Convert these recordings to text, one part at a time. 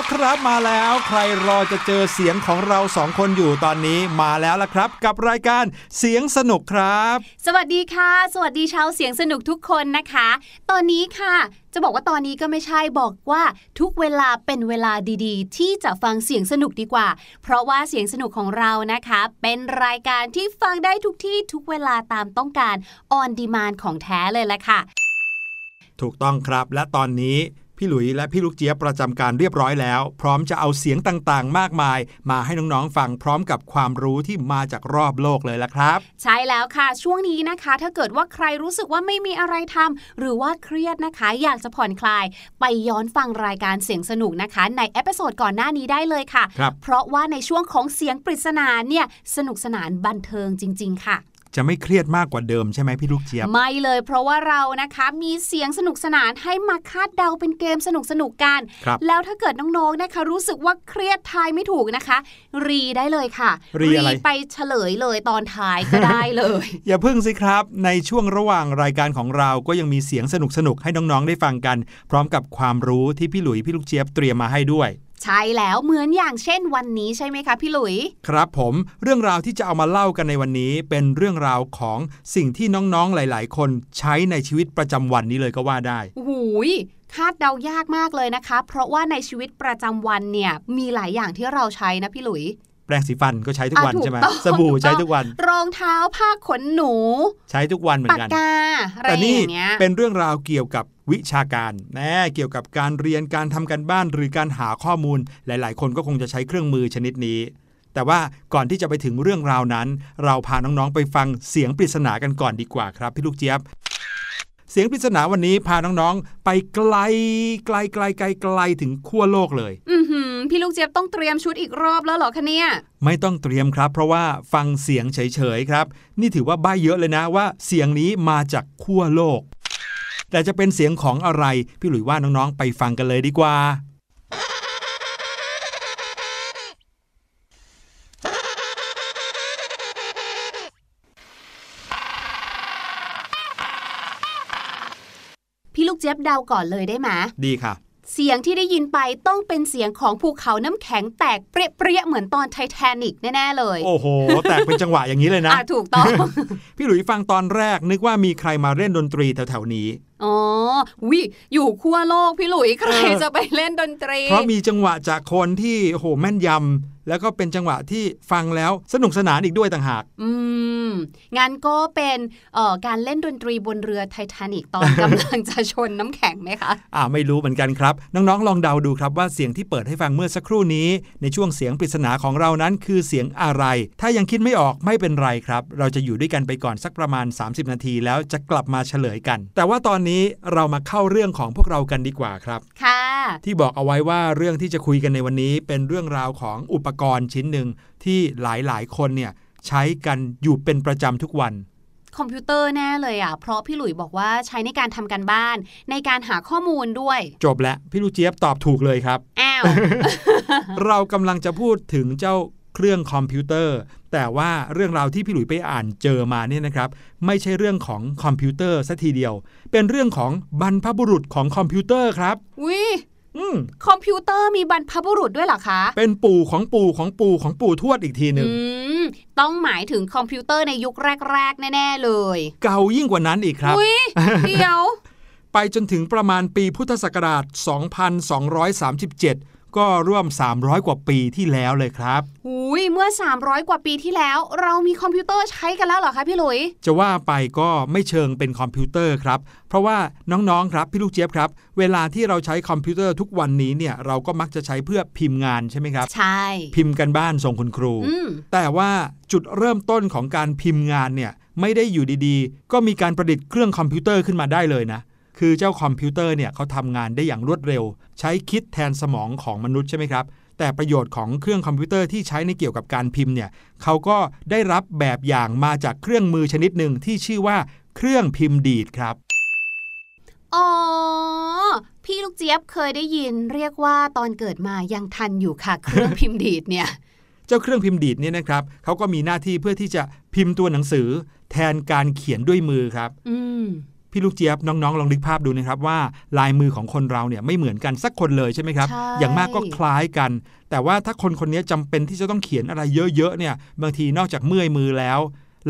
มาแล้วครับมาแล้วใครรอจะเจอเสียงของเราสองคนอยู่ตอนนี้มาแล้วละครับ กับรายการเสียงสนุกครับ สวัสดีค่ะ สวัสดีชาวเสียงสนุกทุกคนนะคะ ตอนนี้ค่ะ จะบอกว่าตอนนี้ก็ไม่ใช่บอกว่าทุกเวลาเป็นเวลาดีๆ ที่จะฟังเสียงสนุกดีกว่า เพราะว่าเสียงสนุกของเรานะคะ เป็นรายการที่ฟังได้ทุกที่ทุกเวลาตามต้องการออนดีมานของแท้เลยแหละค่ะ ถูกต้องครับและตอนนี้ พี่หลุยและพี่ลูกเจี๊ยบประจำการเรียบร้อยแล้ว พร้อมจะเอาเสียงต่างๆ มากมาย มาให้น้องๆฟังพร้อมกับความรู้ที่มาจากรอบโลกเลยละครับ ใช่แล้วค่ะ ช่วงนี้นะคะ ถ้าเกิดว่าใครรู้สึกว่าไม่มีอะไรทำหรือว่าเครียดนะคะ อยากจะผ่อนคลาย ไปย้อนฟังรายการเสียงสนุกนะคะ ใน episode ก่อนหน้านี้ได้เลยค่ะครับเพราะว่าในช่วงของเสียงปริศนาเนี่ยสนุกสนานบันเทิงจริง ๆ ค่ะ จะไม่เครียดมากกว่าเดิมใช่ไหมพี่ลูกเจี๊ยบ ไม่เลยเพราะว่าเรานะคะมีเสียงสนุกสนานให้มาคาดเดาเป็นเกมสนุกสนุกๆกันครับแล้วถ้าเกิดน้องๆนะคะ รู้สึกว่าเครียดทายไม่ถูกนะคะ รีได้เลยค่ะรีอะไรไปเฉลยเลยตอนท้ายก็ได้เลย อย่าพึ่งสิครับ ในช่วงระหว่างรายการของเราก็ยังมีเสียงสนุกๆให้น้องๆได้ฟังกัน พร้อมกับความรู้ที่พี่หลุยพี่ลูกเจี๊ยบเตรียมมาให้ด้วย ใช่แล้วเหมือนอย่างเช่นวันนี้ใช่ไหมคะพี่หลุย ครับผมเรื่องราวที่จะเอามาเล่ากันในวันนี้ เป็นเรื่องราวของสิ่งที่น้องๆหลาย ๆ คนใช้ในชีวิตประจำวันนี้เลยก็ว่าได้โอ้โหยคาดเดายากมากเลยนะคะ เพราะว่าในชีวิตประจำวันเนี่ยมีหลายอย่างที่เราใช้นะพี่หลุย แปรงสีฟันก็ใช้ทุกวันอะถูกใช่ไหมต้องสบู่ถูกต้องใช้ทุกวัน รองเท้าผ้าขนหนู ใช้ทุกวันเหมือปากนกันกาอะไรแต่อนี่ย่างเงี้ยเป็นเรื่องราวเกี่ยวกับวิชาการแน่เกี่ยวกับการเรียนการทำกันบ้านหรือการหาข้อมูลหลาย ๆ คนก็คงจะใช้เครื่องมือชนิดนี้ แต่ว่าก่อนที่จะไปถึงเรื่องราวนั้น เราพาน้องๆไปฟังเสียงปริศนากันก่อนดีกว่าครับพี่ลูกเจี๊ยบ เสียงปริศนาวันนี้พาน้องๆ ไปไกลไกลไกลไกลไกลถึงขั้วโลกเลยอือหือพี่ลูกเจี๊ยบต้องเตรียมชุดอีกรอบแล้วเหรอคะเนี่ย ไม่ต้องเตรียมครับ เพราะว่าฟังเสียงเฉยๆครับ นี่ถือว่าใบ้เยอะเลยนะว่าเสียงนี้มาจากขั้วโลก แต่จะเป็นเสียงของอะไร พี่หลุยว่าน้องๆ ไปฟังกันเลยดีกว่า พี่ลูกเจี๊ยบเดาก่อนเลยได้ไหมดีค่ะ เสียงที่ได้ยินไปต้องเป็นเสียงของภูเขาน้ำแข็งแตกเปรี้ยๆเหมือนตอนไททานิกแน่ๆเลย โอ้โห แตกเป็นจังหวะอย่างนี้เลยนะอะถูกต้อง พี่หลุยฟังตอนแรกนึกว่ามีใครมาเล่นดนตรีแถวๆนี้ อ๋อวิอยู่ขั้วโลกพี่หลุยใครเออจะไปเล่นดนตรี เพราะมีจังหวะจากคนที่โอ้โหแม่นยำแล้วก็เป็นจังหวะที่ฟังแล้วสนุกสนานอีกด้วยต่างหาก อืมงั้นก็เป็นเอ่อการเล่นดนตรีบนเรือไททานิกตอนกำลังจะชนน้ำแข็งไหมคะ อ่าไม่รู้เหมือนกันครับ น้องๆ ลองเดาดูครับว่าเสียงที่เปิดให้ฟังเมื่อสักครู่นี้ ในช่วงเสียงปริศนาของเรานั้นคือเสียงอะไร ถ้ายังคิดไม่ออกไม่เป็นไรครับ เราจะอยู่ด้วยกันไปก่อนสักประมาณ 30 นาทีแล้วจะกลับมาเฉลยกัน แต่ว่าตอนนี้เรามาเข้าเรื่องของพวกเรากันดีกว่าครับ ค่ะ ที่บอกเอาไว้ว่าเรื่องที่จะคุยกันในวันนี้ เป็นเรื่องราวของอุปกรณ์ชิ้นหนึ่งที่หลายๆ คนเนี่ยใช้กันอยู่เป็นประจำทุกวันคอมพิวเตอร์แน่เลยอะ เพราะพี่หลุยบอกว่าใช้ในการทำการบ้าน ในการหาข้อมูลด้วย จบแล้ว พี่ลูกเจี๊ยบตอบถูกเลยครับ อ้าว เรากำลังจะพูดถึงเจ้าเครื่องคอมพิวเตอร์ แต่ว่าเรื่องราวที่พี่หลุยไปอ่านเจอมาเนี่ยนะครับ ไม่ใช่เรื่องของคอมพิวเตอร์ซะทีเดียว เป็นเรื่องของบรรพบุรุษของคอมพิวเตอร์ครับวิอืมคอมพิวเตอร์มีบรรพบุรุษด้วยเหรอคะ เป็นปู่ของปู่ของปู่ของปู่ทวดอีกทีหนึ่งอืมต้องหมายถึงคอมพิวเตอร์ในยุคแรก ๆ แน่ ๆ เลย เก่ายิ่งกว่านั้นอีกครับอุ้ยเดี๋ยว ไปจนถึงประมาณปีพุทธศักราช 2237 ก็ร่วม 300 กว่าปีที่แล้วเลยครับหุยเมื่อ 300 กว่าปีที่แล้ว เรามีคอมพิวเตอร์ใช้กันแล้วเหรอคะพี่หลุย จะว่าไปก็ไม่เชิงเป็นคอมพิวเตอร์ครับ เพราะว่าน้องๆครับพี่ลูกเจี๊ยบครับ เวลาที่เราใช้คอมพิวเตอร์ทุกวันนี้เนี่ยเราก็มักจะใช้เพื่อพิมพ์งานใช่ไหมครับ ใช่ พิมพ์การบ้านส่งคุณครูอืมแต่ว่าจุดเริ่มต้นของการพิมพ์งานเนี่ยไม่ได้อยู่ดีๆ ก็มีการประดิษฐ์เครื่องคอมพิวเตอร์ขึ้นมาได้เลยนะ คือเจ้าคอมพิวเตอร์เนี่ยเขาทำงานได้อย่างรวดเร็ว ใช้คิดแทนสมองของมนุษย์ใช่ไหมครับ แต่ประโยชน์ของเครื่องคอมพิวเตอร์ที่ใช้ในเกี่ยวกับการพิมพ์เนี่ยเขาก็ได้รับแบบอย่างมาจากเครื่องมือชนิดหนึ่งที่ชื่อว่า เครื่องพิมพ์ดีดครับอ๋อ พี่ลูกเจี๊ยบเคยได้ยินเรียกว่าตอนเกิดมายังทันอยู่ค่ะ เครื่องพิมพ์ดีดเนี่ย เจ้าเครื่องพิมพ์ดีดเนี่ยนะครับเขาก็มีหน้าที่เพื่อที่จะพิมพ์ตัวหนังสือ แทนการเขียนด้วยมือครับอืม พี่ลูกเจี๊ยบน้องๆ ลองนึกภาพดูนะครับว่าลายมือของคนเราเนี่ยไม่เหมือนกันสักคนเลยใช่ไหมครับใช่อย่างมากก็คล้ายกัน แต่ว่าถ้าคนคนนี้จำเป็นที่จะต้องเขียนอะไรเยอะๆเนี่ยบางทีนอกจากเมื่อยมือแล้ว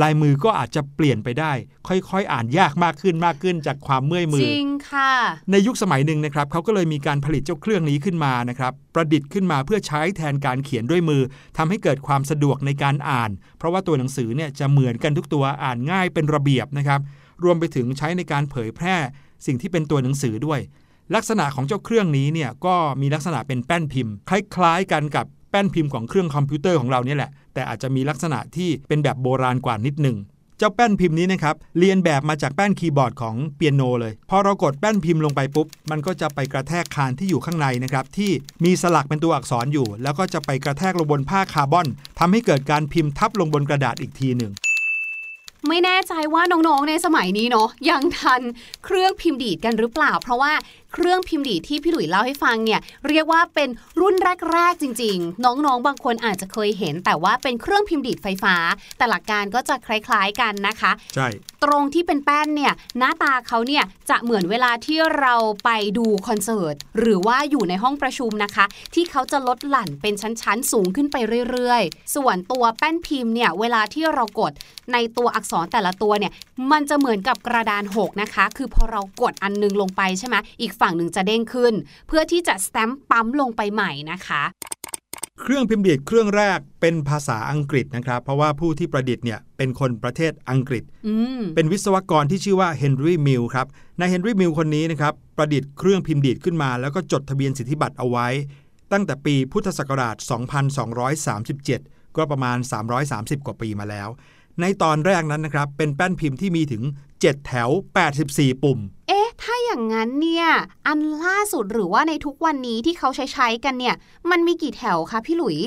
ลายมือก็อาจจะเปลี่ยนไปได้ ค่อยๆ อ่านยากมากขึ้นมากขึ้นจากความเมื่อยมืจอริงค่ะ ในยุคสมัยหนึ่งนะครับเขาก็เลยมีการผลิตเจ้าเครื่องนี้ขึ้นมานะครับประดิษฐ์ขึ้นมาเพื่อใช้แทนการเขียนด้วยมือทำให้เกิดความสะดวกในการอ่าน เพราะว่าตัวหนังสือเนี่ยจะเหมือนกันทุกตัวอ่านง่ายเป็นระเบียบนะครับ รวมไปถึงใช้ในการเผยแพร่สิ่งที่เป็นตัวหนังสือด้วย ลักษณะของเจ้าเครื่องนี้เนี่ยก็มีลักษณะเป็นแป้นพิมพ์ คล้ายๆกันกับแป้นพิมพ์ของเครื่องคอมพิวเตอร์ของเราเนี่ยแหละ แต่อาจจะมีลักษณะที่เป็นแบบโบราณกว่านิดหนึ่งเจ้าแป้นพิมพ์นี้นะครับเรียนแบบมาจากแป้นคีย์บอร์ดของเปียโนเลยพอเรากดแป้นพิมพ์ลงไปปุ๊บ มันก็จะไปกระแทกคานที่อยู่ข้างในนะครับที่มีสลักเป็นตัวอักษรอยู่ แล้วก็จะไปกระแทกลงบนผ้าคาร์บอนทำให้เกิดการพิมพ์ทับลงบนกระดาษอีกทีหนึ่ง ไม่แน่ใจว่าน้องๆในสมัยนี้เนาะยังทันเครื่องพิมพ์ดีดกันหรือเปล่า เพราะว่า เครื่องพิมพ์ดีดที่พี่หลุยเล่าให้ฟังเนี่ยเรียกว่าเป็นรุ่นแรก ๆ จริง ๆ น้องๆ บางคนอาจจะเคยเห็น แต่ว่าเป็นเครื่องพิมพ์ดีดไฟฟ้า แต่หลักการก็จะคล้าย ๆ กันนะคะ ใช่ ตรงที่เป็นแป้นเนี่ยหน้าตาเขาเนี่ยจะเหมือนเวลาที่เราไปดูคอนเสิร์ตหรือว่าอยู่ในห้องประชุมนะคะ ที่เขาจะลดหลั่นเป็นชั้นๆ สูงขึ้นไปเรื่อยๆ ส่วนตัวแป้นพิมพ์เนี่ยเวลาที่เรากดในตัวอักษรแต่ละตัวเนี่ยมันจะเหมือนกับกระดานหกนะคะ คือพอเรากดอันนึงลงไปใช่ไหมอีกฝั่งหนึ่งจะเด้งขึ้น เพื่อที่จะสแตมป์ปั๊มลงไปใหม่นะคะเครื่องพิมพ์ดีดเครื่องแรกเป็นภาษาอังกฤษนะครับ เพราะว่าผู้ที่ประดิษฐ์เนี่ยเป็นคนประเทศอังกฤษอืมเป็นวิศวกรที่ชื่อว่าเฮนรี่มิลครับนายเฮนรี่มิลคนนี้นะครับประดิษฐ์เครื่องพิมพ์ดีดขึ้นมา แล้วก็จดทะเบียนสิทธิบัตรเอาไว้ ตั้งแต่ปีพุทธศักราช 2237 ก็ประมาณ 330 กว่าปีมาแล้ว ในตอนแรกนั้นนะครับเป็นแป้นพิมพ์ที่มีถึง 7 แถว 84 ปุ่มเอ๊ะ ถ้าอย่างนั้นเนี่ย อันล่าสุดหรือว่าในทุกวันนี้ที่เขาใช้ใช้กันเนี่ย มันมีกี่แถวคะพี่หลุย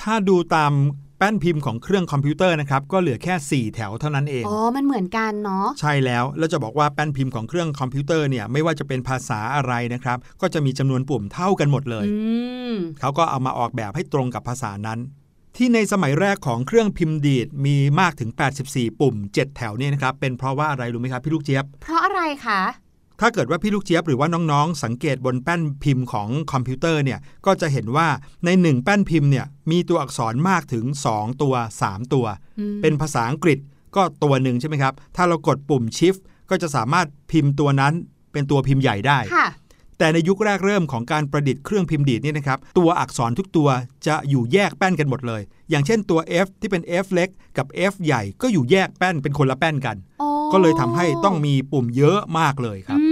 ถ้าดูตามแป้นพิมพ์ของเครื่องคอมพิวเตอร์นะครับก็เหลือแค่ 4 แถวเท่านั้นเอง อ๋อ มันเหมือนกันเนาะ ใช่แล้ว แล้วจะบอกว่าแป้นพิมพ์ของเครื่องคอมพิวเตอร์เนี่ยไม่ว่าจะเป็นภาษาอะไรนะครับ ก็จะมีจำนวนปุ่มเท่ากันหมดเลยอืมเขาก็เอามาออกแบบให้ตรงกับภาษานั้น ที่ในสมัยแรกของเครื่องพิมพ์ดีดมีมากถึง 84 ปุ่ม 7 แถวเนี่ยนะครับเป็นเพราะว่าอะไรรู้ไหมครับพี่ลูกเจี๊ยบ เพราะอะไรคะ ถ้าเกิดว่าพี่ลูกเจี๊ยบหรือว่าน้องๆ สังเกตบนแป้นพิมพ์ของคอมพิวเตอร์เนี่ยก็จะเห็นว่าในหนึ่งแป้นพิมพ์เนี่ยมีตัวอักษรมากถึง 2 ตัว 3 ตัวอืมเป็นภาษาอังกฤษก็ตัวหนึ่งใช่ไหมครับ ถ้าเรากดปุ่ม Shift ก็จะสามารถพิมพ์ตัวนั้นเป็นตัวพิมพ์ใหญ่ได้ค่ะแต่ในยุคแรกเริ่มของการประดิษฐ์เครื่องพิมพ์ดีดเนี่ยนะครับ ตัวอักษรทุกตัวจะอยู่แยกแป้นกันหมดเลย อย่างเช่นตัว F ที่เป็น F เล็กกับ F ใหญ่ก็อยู่แยกแป้นเป็นคนละแป้นกันอ๋อก็เลยทำให้ต้องมีปุ่มเยอะมากเลยครับอืม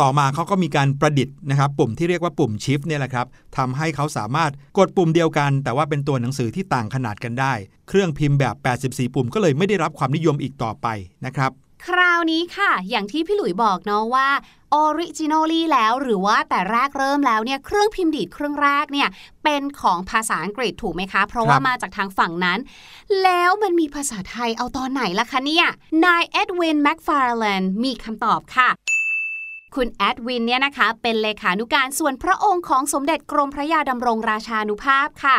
ต่อมาเขาก็มีการประดิษฐ์นะครับปุ่มที่เรียกว่าปุ่ม Shift เนี่ยแหละครับทำให้เขาสามารถกดปุ่มเดียวกัน แต่ว่าเป็นตัวหนังสือที่ต่างขนาดกันได้ เครื่องพิมพ์แบบ 84 ปุ่มก็เลยไม่ได้รับความนิยมอีกต่อไปนะครับคราวนี้ค่ะ อย่างที่พี่หลุยบอกเนาะว่า originally แล้วหรือว่าแต่แรกเริ่มแล้วเนี่ยเครื่องพิมพ์ดีดเครื่องแรกเนี่ยเป็นของภาษาอังกฤษถูกไหมคะ เพราะว่าครับมาจากทางฝั่งนั้น แล้วมันมีภาษาไทยเอาตอนไหนล่ะคะเนี่ยนายเอ็ดวินแม็กฟาร์แลนด์มีคำตอบค่ะ คุณแอดวินเนี่ยนะคะ เป็นเลขานุการส่วนพระองค์ของสมเด็จกรมพระยาดำรงราชานุภาพค่ะ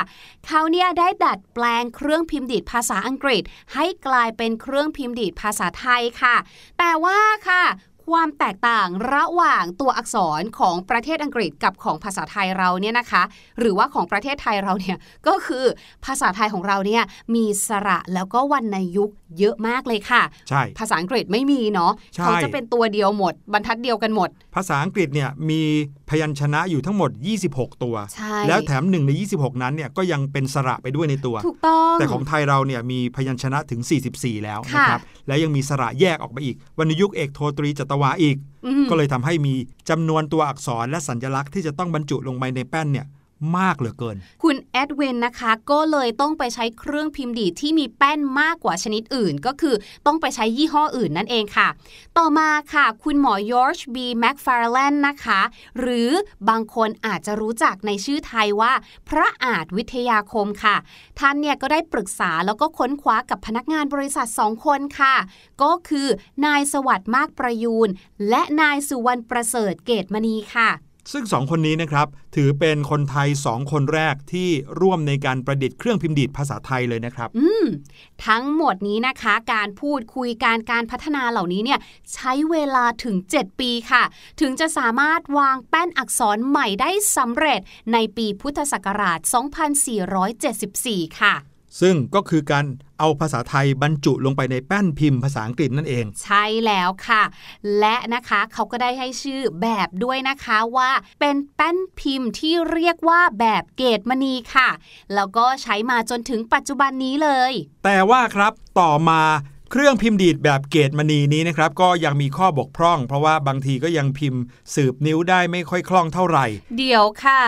เขาเนี่ยได้ดัดแปลงเครื่องพิมพ์ดีดภาษาอังกฤษ ให้กลายเป็นเครื่องพิมพ์ดีดภาษาไทยค่ะ แต่ว่าค่ะ ความแตกต่างระหว่างตัวอักษรของประเทศอังกฤษกับของภาษาไทยเราเนี่ยนะคะ หรือว่าของประเทศไทยเราเนี่ยก็คือภาษาไทยของเราเนี่ยมีสระแล้วก็วรรณยุกต์เยอะมากเลยค่ะใช่ภาษาอังกฤษไม่มีเนาะใช่เขาจะเป็นตัวเดียวหมด บรรทัดเดียวกันหมด ภาษาอังกฤษเนี่ยมีพยัญชนะอยู่ทั้งหมด 26 ตัวใช่แล้วแถมหนึ่งใน 26 นั้นเนี่ยก็ยังเป็นสระไปด้วยในตัว ถูกต้อง แต่ของไทยเราเนี่ยมีพยัญชนะถึง 44 แล้วค่ะนะครับ และยังมีสระแยกออกไปอีกวรรณยุกต์เอกโทตรีจัตวาอีกอืมก็เลยทำให้มีจำนวนตัวอักษรและสัญลักษณ์ที่จะต้องบรรจุลงไปในแป้นเนี่ย มากเหลือเกิน คุณเอ็ดวินนะคะ ก็เลยต้องไปใช้เครื่องพิมพ์ดีดที่มีแป้นมากกว่าชนิดอื่น ก็คือต้องไปใช้ยี่ห้ออื่นนั่นเองค่ะ ต่อมาค่ะ คุณหมอยอร์ชบีแม็กฟาร์แลนด์นะคะ หรือบางคนอาจจะรู้จักในชื่อไทยว่า พระอาจวิทยาคมค่ะ ท่านเนี่ยก็ได้ปรึกษาแล้วก็ค้นคว้ากับพนักงานบริษัทสองคนค่ะ ก็คือนายสวัสดิ์มากประยูรและนายสุวรรณประเสริฐเกษมณีค่ะ ซึ่งสองคนนี้นะครับถือเป็นคนไทยสองคนแรกที่ร่วมในการประดิษฐ์เครื่องพิมพ์ดีดภาษาไทยเลยนะครับอืมทั้งหมดนี้นะคะการพูดคุยการการพัฒนาเหล่านี้เนี่ยใช้เวลาถึง 7 ปีค่ะ ถึงจะสามารถวางแป้นอักษรใหม่ได้สำเร็จในปีพุทธศักราช 2474 ค่ะ ซึ่งก็คือการเอาภาษาไทยบรรจุลงไปในแป้นพิมพ์ภาษาอังกฤษนั่นเอง ใช่แล้วค่ะ และนะคะเขาก็ได้ให้ชื่อแบบด้วยนะคะว่าเป็นแป้นพิมพ์ที่เรียกว่าแบบเกตมณีค่ะ แล้วก็ใช้มาจนถึงปัจจุบันนี้เลย แต่ว่าครับต่อมา เครื่องพิมพ์ดีดแบบเกตมณีนี้นะครับก็ยังมีข้อบกพร่อง เพราะว่าบางทีก็ยังพิมพ์สืบนิ้วได้ไม่ค่อยคล่องเท่าไหร่ เดี๋ยวค่ะ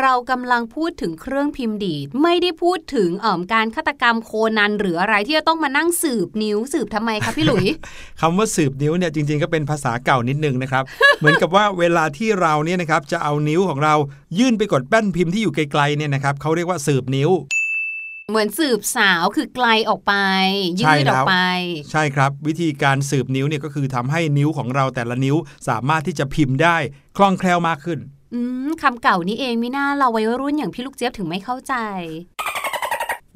เรากำลังพูดถึงเครื่องพิมพ์ดีดไม่ได้พูดถึงเอ่มการฆาตกรรมโคนันหรืออะไรที่จะต้องมานั่งสืบนิ้วสืบทำไมคะพี่หลุยคำว่าสืบนิ้วเนี่ยจริง ๆ ก็เป็นภาษาเก่านิดนึงนะครับ เหมือนกับว่าเวลาที่เราเนี่ยนะครับจะเอานิ้วของเรายื่นไปกดแป้นพิมพ์ที่อยู่ไกลๆเนี่ยนะครับเขาเรียกว่าสืบนิ้ว เหมือนสืบสาวคือไกลออกไปใช่ยืดแล้อวอกไป ใช่ครับ วิธีการสืบนิ้วเนี่ยก็คือทำให้นิ้วของเราแต่ละนิ้วสามารถที่จะพิมพ์ได้คล่องแคล่วมากขึ้น อืมคำเก่านี่เองมิน่าเราวัยรุ่นอย่างพี่ลูกเจี๊ยบถึงไม่เข้าใจ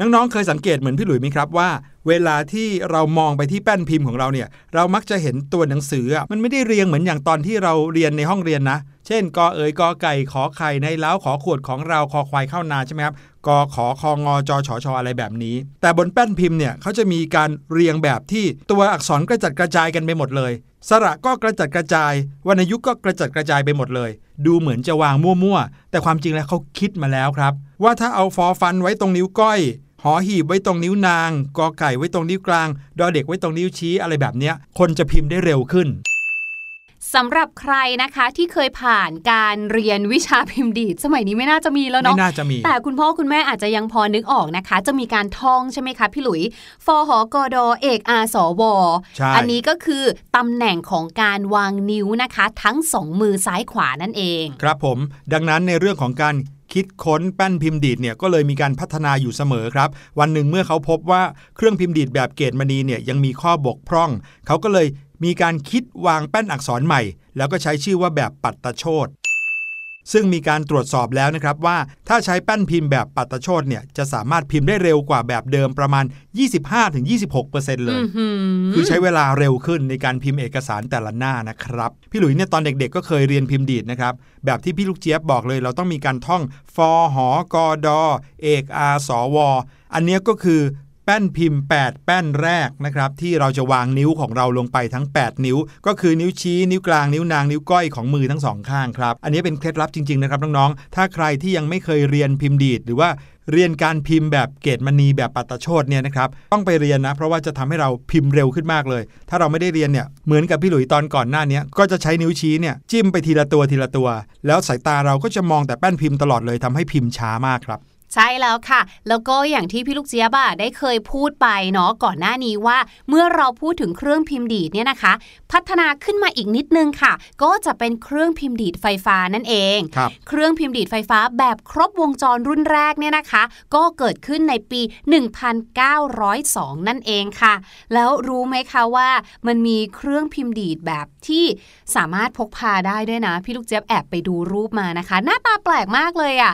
น้องๆเคยสังเกตเหมือนพี่หลุยไหมครับว่า เวลาที่เรามองไปที่แป้นพิมพ์ของเราเนี่ย เรามักจะเห็นตัวหนังสืออะมันไม่ได้เรียงเหมือนอย่างตอนที่เราเรียนในห้องเรียนนะเช่นกอเอ๋ยกอไก่ขอไข่ในเล้าขอขวดของเราคอควายเข้านาใช่ไหมครับ กขอคองอจอชอชออะไรแบบนี้ แต่บนแป้นพิมพ์เนี่ยเขาจะมีการเรียงแบบที่ตัวอักษรกระจัดกระจายกันไปหมดเลย สระก็กระจัดกระจายวรรณยุกต์ก็กระจัดกระจายไปหมดเลย ดูเหมือนจะวางมั่วๆ แต่ความจริงแล้วเขาคิดมาแล้วครับ ว่าถ้าเอาฟอฟันไว้ตรงนิ้วก้อยหอหีบไว้ตรงนิ้วนางกอไก่ไว้ตรงนิ้วกลาง ดอเด็กไว้ตรงนิ้วชี้อะไรแบบเนี้ยคนจะพิมพ์ได้เร็วขึ้น สำหรับใครนะคะที่เคยผ่านการเรียนวิชาพิมพ์ดีด สมัยนี้ไม่น่าจะมีแล้วไม่เนาะน่าจะมี แต่คุณพ่อคุณแม่อาจจะยังพอนึกออกนะคะ จะมีการท่องใช่ไหมคะพี่หลุยฟหกดเอกอาสวใช่อันี้ก็คือตำแหน่งของการวางนิ้วนะคะ ทั้งสองมือซ้ายขวานั่นเอง ครับผม ดังนั้นในเรื่องของการคิดค้นแป้นพิมพ์ดีดเนี่ยก็เลยมีการพัฒนาอยู่เสมอครับ วันหนึ่งเมื่อเขาพบว่าเครื่องพิมพ์ดีดแบบเกตมณีเนี่ยยังมีข้อบกพร่อง เขาก็เลย มีการคิดวางแป้นอักษรใหม่ แล้วก็ใช้ชื่อว่าแบบปัตตโชตซึ่งมีการตรวจสอบแล้วนะครับว่าถ้าใช้แป้นพิมพ์แบบปัตตโชตเนี่ยจะสามารถพิมพ์ได้เร็วกว่าแบบเดิมประมาณ 25-26%เลยอื้อหือคือใช้เวลาเร็วขึ้นในการพิมพ์เอกสารแต่ละหน้านะครับ พี่หลุยเนี่ยตอนเด็กๆ ก็เคยเรียนพิมพ์ดีดนะครับ แบบที่พี่ลูกเจี๊ยบบอกเลย เราต้องมีการท่องฟอหอกอดอเอกอาสวอันเนี้ยก็คือ แป้นพิมพ์ 8 แป้นแรกนะครับที่เราจะวางนิ้วของเราลงไปทั้ง 8 นิ้ว ก็คือนิ้วชี้นิ้วกลางนิ้วนางนิ้วก้อยของมือทั้งสองข้างครับ อันนี้เป็นเคล็ดลับจริงๆนะครับน้องๆถ้าใครที่ยังไม่เคยเรียนพิมพ์ดีดหรือว่าเรียนการพิมพ์แบบเกรดมณีแบบปัตตโชตเนี่ยนะครับต้องไปเรียนนะ เพราะว่าจะทำให้เราพิมพ์เร็วขึ้นมากเลย ถ้าเราไม่ได้เรียนเนี่ยเหมือนกับพี่หลุยตอนก่อนหน้านี้ก็จะใช้นิ้วชี้เนี่ยจิ้มไปทีละตัวทีละตัว แล้วสายตาเราก็จะมองแต่แป้นพิมพ์ตลอดเลยทำให้พิมพ์ช้ามากครับ ใช่แล้วค่ะ แล้วก็อย่างที่พี่ลูกเจี๊ยบอะได้เคยพูดไปเนาะก่อนหน้านี้ว่า เมื่อเราพูดถึงเครื่องพิมพ์ดีดเนี่ยนะคะ พัฒนาขึ้นมาอีกนิดนึงค่ะ ก็จะเป็นเครื่องพิมพ์ดีดไฟฟ้านั่นเองครับเครื่องพิมพ์ดีดไฟฟ้าแบบครบวงจรรุ่นแรกเนี่ยนะคะ ก็เกิดขึ้นในปี 1902 นั่นเองค่ะ แล้วรู้ไหมคะว่ามันมีเครื่องพิมพ์ดีดแบบที่สามารถพกพาได้ด้วยนะ พี่ลูกเจี๊ยบแอบไปดูรูปมานะคะ หน้าตาแปลกมากเลยอะ่ะ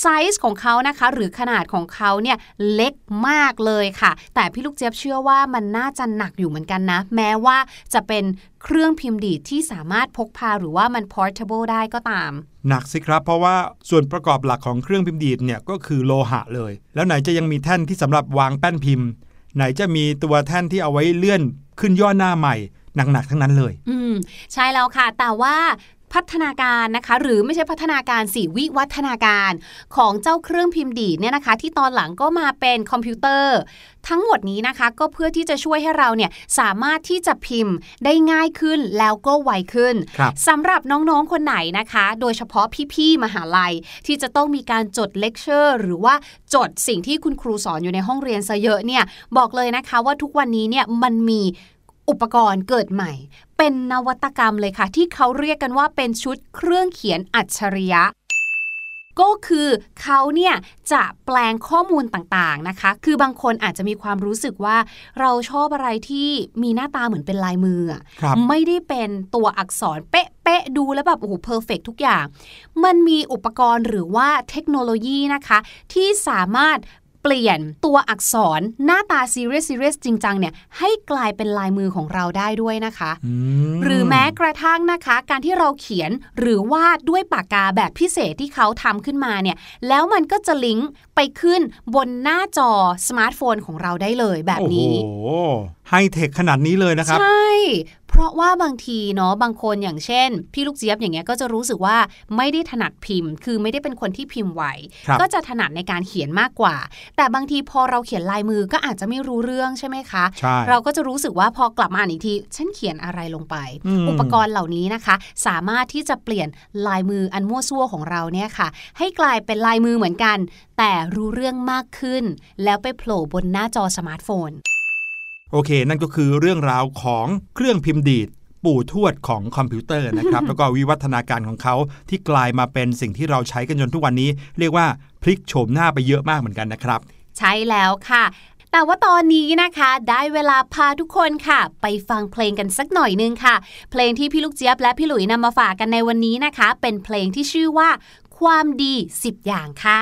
ไซส์ของเขานะคะ หรือขนาดของเขาเนี่ยเล็กมากเลยค่ะ แต่พี่ลูกเจี๊ยบเชื่อว่ามันน่าจะหนักอยู่เหมือนกันนะ แม้ว่าจะเป็นเครื่องพิมพ์ดีดที่สามารถพกพาหรือว่ามัน portable ได้ก็ตาม หนักสิครับ เพราะว่าส่วนประกอบหลักของเครื่องพิมพ์ดีดเนี่ยก็คือโลหะเลย แล้วไหนจะยังมีแท่นที่สำหรับวางแป้นพิมพ์ ไหนจะมีตัวแท่นที่เอาไว้เลื่อนขึ้นย่อหน้าใหม่หนักๆทั้งนั้นเลย อืม ใช่แล้วค่ะ แต่ว่า พัฒนาการนะคะ หรือไม่ใช่พัฒนาการสิวิวัฒนาการของเจ้าเครื่องพิมพ์ดีดเนี่ยนะคะ ที่ตอนหลังก็มาเป็นคอมพิวเตอร์ ทั้งหมดนี้นะคะ ก็เพื่อที่จะช่วยให้เราเนี่ยสามารถที่จะพิมพ์ได้ง่ายขึ้นแล้วก็ไวขึ้นครับสำหรับน้องๆคนไหนนะคะ โดยเฉพาะพี่ๆมหาลัย ที่จะต้องมีการจดเลคเชอร์หรือว่าจดสิ่งที่คุณครูสอนอยู่ในห้องเรียนซะเยอะเนี่ยบอกเลยนะคะว่าทุกวันนี้เนี่ยมันมี อุปกรณ์เกิดใหม่ เป็นนวัตกรรมเลยค่ะ ที่เขาเรียกกันว่าเป็นชุดเครื่องเขียนอัจฉริยะ ก็คือเขาเนี่ยจะแปลงข้อมูลต่างๆนะคะ คือบางคนอาจจะมีความรู้สึกว่า เราชอบอะไรที่มีหน้าตาเหมือนเป็นลายมืออะครับไม่ได้เป็นตัวอักษรเป๊ป๊ะๆดูแล้วแบบโอ้โหเพอร์เฟกทุกอย่าง มันมีอุปกรณ์หรือว่าเทคโนโลยีนะคะ ที่สามารถ เปลี่ยนตัวอักษรหน้าตา serious serious จริงจังเนี่ยให้กลายเป็นลายมือของเราได้ด้วยนะคะอืมหรือแม้กระทั่งนะคะ การที่เราเขียนหรือวาดด้วยปากกาแบบพิเศษที่เขาทำขึ้นมาเนี่ยแล้วมันก็จะลิงก์ไปขึ้นบนหน้าจอสมาร์ทโฟนของเราได้เลยแบบนี้ โอ้โหไฮเทคขนาดนี้เลยนะครับ ใช่ เพราะว่าบางทีเนาะบางคนอย่างเช่น พี่ลูกเจี๊ยบอย่างเงี้ยก็จะรู้สึกว่าไม่ได้ถนัดพิมพ์ คือไม่ได้เป็นคนที่พิมพ์ไวครับก็จะถนัดในการเขียนมากกว่า แต่บางทีพอเราเขียนลายมือก็อาจจะไม่รู้เรื่องใช่ไหมคะใช่เราก็จะรู้สึกว่าพอกลับมาอ่านอีกทีฉันเขียนอะไรลงไปอืมอุปกรณ์เหล่านี้นะคะ สามารถที่จะเปลี่ยนลายมืออันมั่วซั่วของเราเนี่ยค่ะ ให้กลายเป็นลายมือเหมือนกัน แต่รู้เรื่องมากขึ้น แล้วไปโผล่บนหน้าจอสมาร์ทโฟน โอเค นั่นก็คือเรื่องราวของเครื่องพิมพ์ดีดปู่ทวดของคอมพิวเตอร์นะครับ แล้วก็วิวัฒนาการของเขาที่กลายมาเป็นสิ่งที่เราใช้กันจนทุกวันนี้ เรียกว่าพลิกโฉมหน้าไปเยอะมากเหมือนกันนะครับ ใช่แล้วค่ะ แต่ว่าตอนนี้นะคะ ได้เวลาพาทุกคนค่ะ ไปฟังเพลงกันสักหน่อยนึงค่ะ เพลงที่พี่ลูกเจี๊ยบและพี่หลุยนำมาฝากกันในวันนี้นะคะ เป็นเพลงที่ชื่อว่า ความดี 10 อย่างค่ะ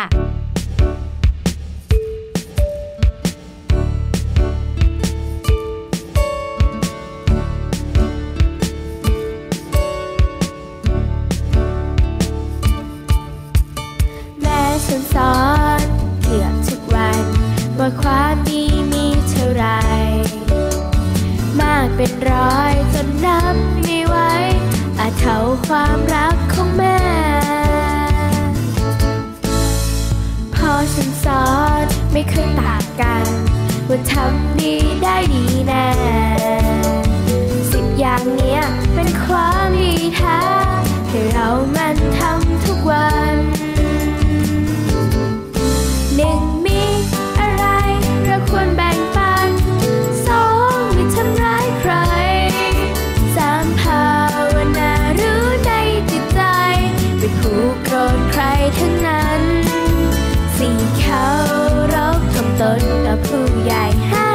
ทำดีได้ดีแน่สิบอย่างเนี้ยเป็นความดีแท้ให้เรามันทำทุกวันหนึ่งมีอะไรเราควรแบ่งปันสองไม่ทำร้ายใครสามภาวนารู้ในจิตใจไม่ผูกโกรธใครทั้งนั้นสี่เขา ตนกับผู้ใหญ่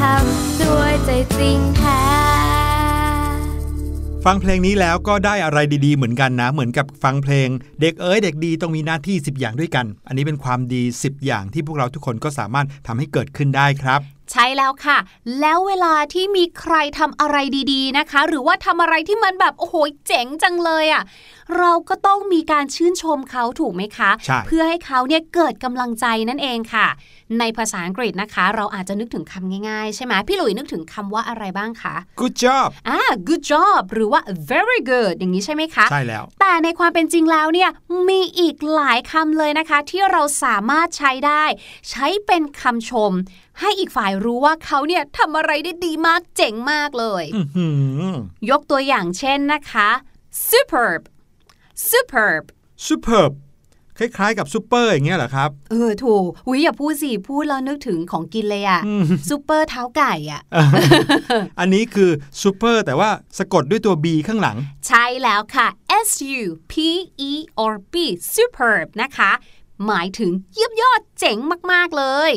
ทำด้วยใจจริงแท้ฟังเพลงนี้แล้วก็ได้อะไรดีๆ เหมือนกันนะ เหมือนกับฟังเพลง เด็กเอ๋ยเด็กดีต้องมีหน้าที่ 10 อย่างด้วยกัน อันนี้เป็นความดี 10 อย่างที่พวกเราทุกคนก็สามารถทำให้เกิดขึ้นได้ครับใช่แล้วค่ะ แล้วเวลาที่มีใครทำอะไรดีๆนะคะ หรือว่าทำอะไรที่มันแบบโอ้โหเจ๋งจังเลยอะ่ะ เราก็ต้องมีการชื่นชมเขาถูกไหมคะใช่เพื่อให้เขาเนี่ยเกิดกำลังใจนั่นเองค่ะ ในภาษาอังกฤษนะคะ เราอาจจะนึกถึงคำง่ายๆ ใช่ไหมพี่หลุยนึกถึงคำว่าอะไรบ้างคะ Good job อ่า good job หรือว่า very good อย่างนี้ใช่ไหมคะ ใช่แล้ว แต่ในความเป็นจริงแล้วเนี่ยมีอีกหลายคำเลยนะคะ ที่เราสามารถใช้ได้ ใช้เป็นคำชมให้อีกฝ่ายรู้ว่าเขาเนี่ยทำอะไรได้ดีมากเจ๋งมากเลยอื้อหือยกตัวอย่างเช่นนะคะ superb superb superb คล้ายๆกับซูเปอร์อย่างเงี้ยเหรอครับ เออถูกอุ้ยอย่าพูดสิพูดแล้วนึกถึงของกินเลยอะอืมซุปเปอร์เท้าไก่อะอันนี้คือซูเปอร์แต่ว่าสะกดด้วยตัว B ข้างหลัง ใช่แล้วค่ะ S U P E R B superb นะคะ หมายถึงเยี่ยมยอดเจ๋งมากๆเลย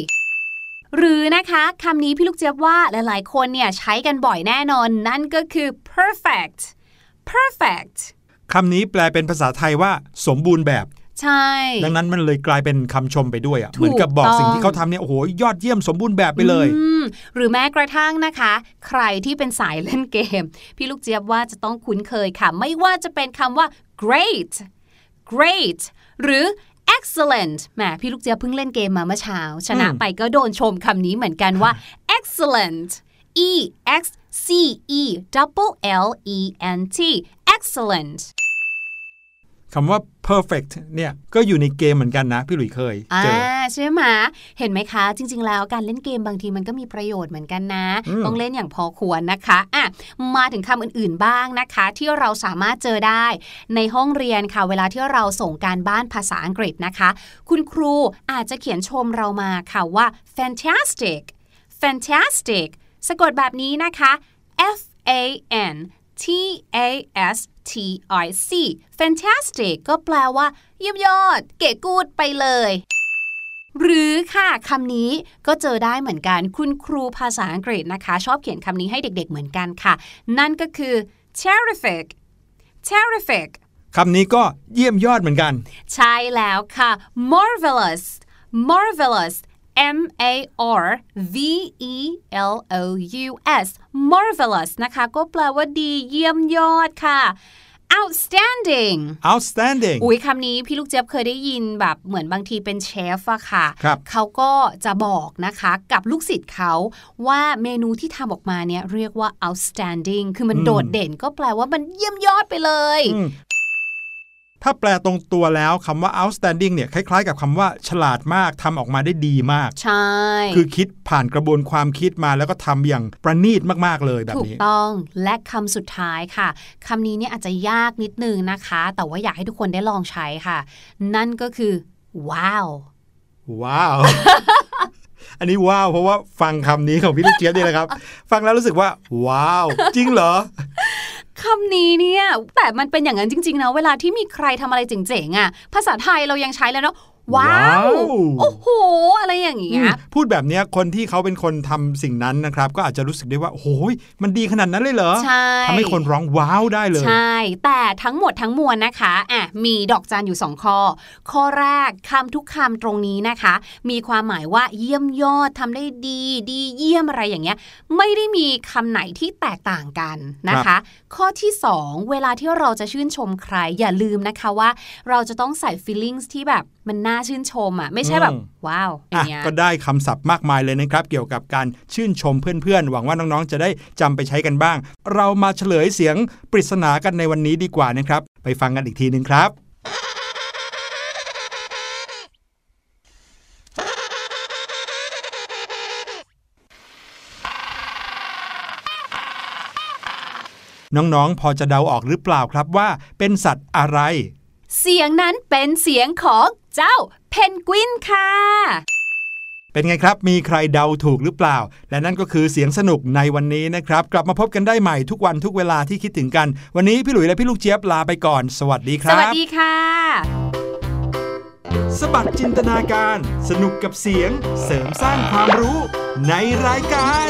หรือนะคะคำนี้พี่ลูกเจี๊ยบว่าหลายๆ คนเนี่ยใช้กันบ่อยแน่นอน นั่นก็คือ perfect perfect คำนี้แปลเป็นภาษาไทยว่า สมบูรณ์แบบ ใช่ ดังนั้นมันเลยกลายเป็นคำชมไปด้วยอะถูกเหมือนกับบอกต้องสิ่งที่เขาทำเนี่ยโอ้โหยอดเยี่ยมสมบูรณ์แบบไปเลยอืมหรือแม้กระทั่งนะคะ ใครที่เป็นสายเล่นเกม พี่ลูกเจี๊ยบว่าจะต้องคุ้นเคยค่ะ ไม่ว่าจะเป็นคำว่า great great หรือ excellent แหมพี่ลูกเจี๊ยบเพิ่งเล่นเกมมาเมื่อเช้า ชนะอืมไปก็โดนชมคำนี้เหมือนกันว่า excellent e x c e double l e n t excellent คำว่า perfect เนี่ยก็อยู่ในเกมเหมือนกันนะ พี่หลุยเคยอ่าเจอใช่ไหมเห็นไหมคะ จริง ๆ แล้วการเล่นเกมบางทีมันก็มีประโยชน์เหมือนกันนะอืมต้องเล่นอย่างพอควรนะคะอะมาถึงคำอื่นๆบ้างนะคะ ที่เราสามารถเจอได้ ในห้องเรียนค่ะ เวลาที่เราส่งการบ้านภาษาอังกฤษนะคะ คุณครูอาจจะเขียนชมเรามาค่ะว่า fantastic fantastic สะกดแบบนี้นะคะ F A N T A S T I C fantastic ก็แปลว่าเยี่ยมยอด เก๋กูดไปเลย หรือค่ะคำนี้ก็เจอได้เหมือนกัน คุณครูภาษาอังกฤษนะคะ ชอบเขียนคำนี้ให้เด็กๆเหมือนกันค่ะ นั่นก็คือ terrific terrific คำนี้ก็เยี่ยมยอดเหมือนกัน ใช่แล้วค่ะ marvelous marvelous M A R V E L O U S marvelous นะคะก็แปลว่าดีเยี่ยมยอดค่ะ outstanding outstanding อุ้ยคำนี้พี่ลูกเจี๊ยบเคยได้ยินแบบเหมือนบางทีเป็นเชฟอะค่ะครับเขาก็จะบอกนะคะกับลูกศิษย์เขาว่าเมนูที่ทำออกมาเนี่ยเรียกว่า outstanding คือมันอืมโดดเด่นก็แปลว่ามันเยี่ยมยอดไปเลยอืม ถ้าแปลตรงตัวแล้วคำว่า outstanding เนี่ยคล้ายๆ กับคำว่าฉลาดมากทำออกมาได้ดีมาก ใช่ คือคิดผ่านกระบวนความคิดมาแล้วก็ทำอย่างประณีตมากๆเลยแบบถูกนี้ต้องและคำสุดท้ายค่ะคำนี้เนี่ยอาจจะยากนิดนึงนะคะ แต่ว่าอยากให้ทุกคนได้ลองใช้ค่ะ นั่นก็คือว้าวว้าวอันนี้ว้าวเพราะว่าฟังคำนี้ของพี่ลูกเจี๊ยบนี่แหละครับ ฟังแล้วรู้สึกว่า ว้าว จริงเหรอ คำนี้เนี่ยแต่มันเป็นอย่างนั้นจริง ๆ นะ เวลาที่มีใครทำอะไรเจ๋งๆอะ ภาษาไทยเรายังใช้แล้วเนาะ ว้าวว้าว โอ้โห อะไรอย่างเงี้ย พูดแบบเนี้ยคนที่เขาเป็นคนทำสิ่งนั้นนะครับ ก็อาจจะรู้สึกได้ว่าโอ้ยมันดีขนาดนั้นเลยเหรอ ใช่ทำให้คนร้องว้าวได้เลย ใช่ แต่ทั้งหมดทั้งมวลนะคะอะมีดอกจันอยู่ 2 ข้อ ข้อแรกคำทุกคำตรงนี้นะคะ มีความหมายว่าเยี่ยมยอดทำได้ดี ดีเยี่ยมอะไรอย่างเงี้ย ไม่ได้มีคำไหนที่แตกต่างกันนะคะ ข้อที่ 2 เวลาที่เราจะชื่นชมใครอย่าลืมนะคะว่า เราจะต้องใส่ feelings ที่แบบ มันน่าชื่นชมอะไม่ใช่แบบอืมว้าวอย่าอะงเงี้ยก็ได้คำศัพท์มากมายเลยนะครับ เกี่ยวกับการชื่นชมเพื่อนๆ หวังว่าน้องๆ จะได้จำไปใช้กันบ้าง เรามาเฉลยเสียงปริศนากันในวันนี้ดีกว่านะครับ ไปฟังกันอีกทีหนึ่งครับน้องๆ พอจะเดาออกหรือเปล่าครับว่าเป็นสัตว์อะไร เสียงนั้นเป็นเสียงของ เจ้าเพนกวินค่ะ เป็นไงครับ มีใครเดาถูกหรือเปล่า และนั่นก็คือเสียงสนุกในวันนี้นะครับ กลับมาพบกันได้ใหม่ทุกวันทุกเวลาที่คิดถึงกัน วันนี้พี่หลุยและพี่ลูกเจี๊ยบลาไปก่อน สวัสดีคสรับวัสดีค่ะ สบัดจินตนาการ สนุกกับเสียง เสริมสร้างความรู้ในรายการ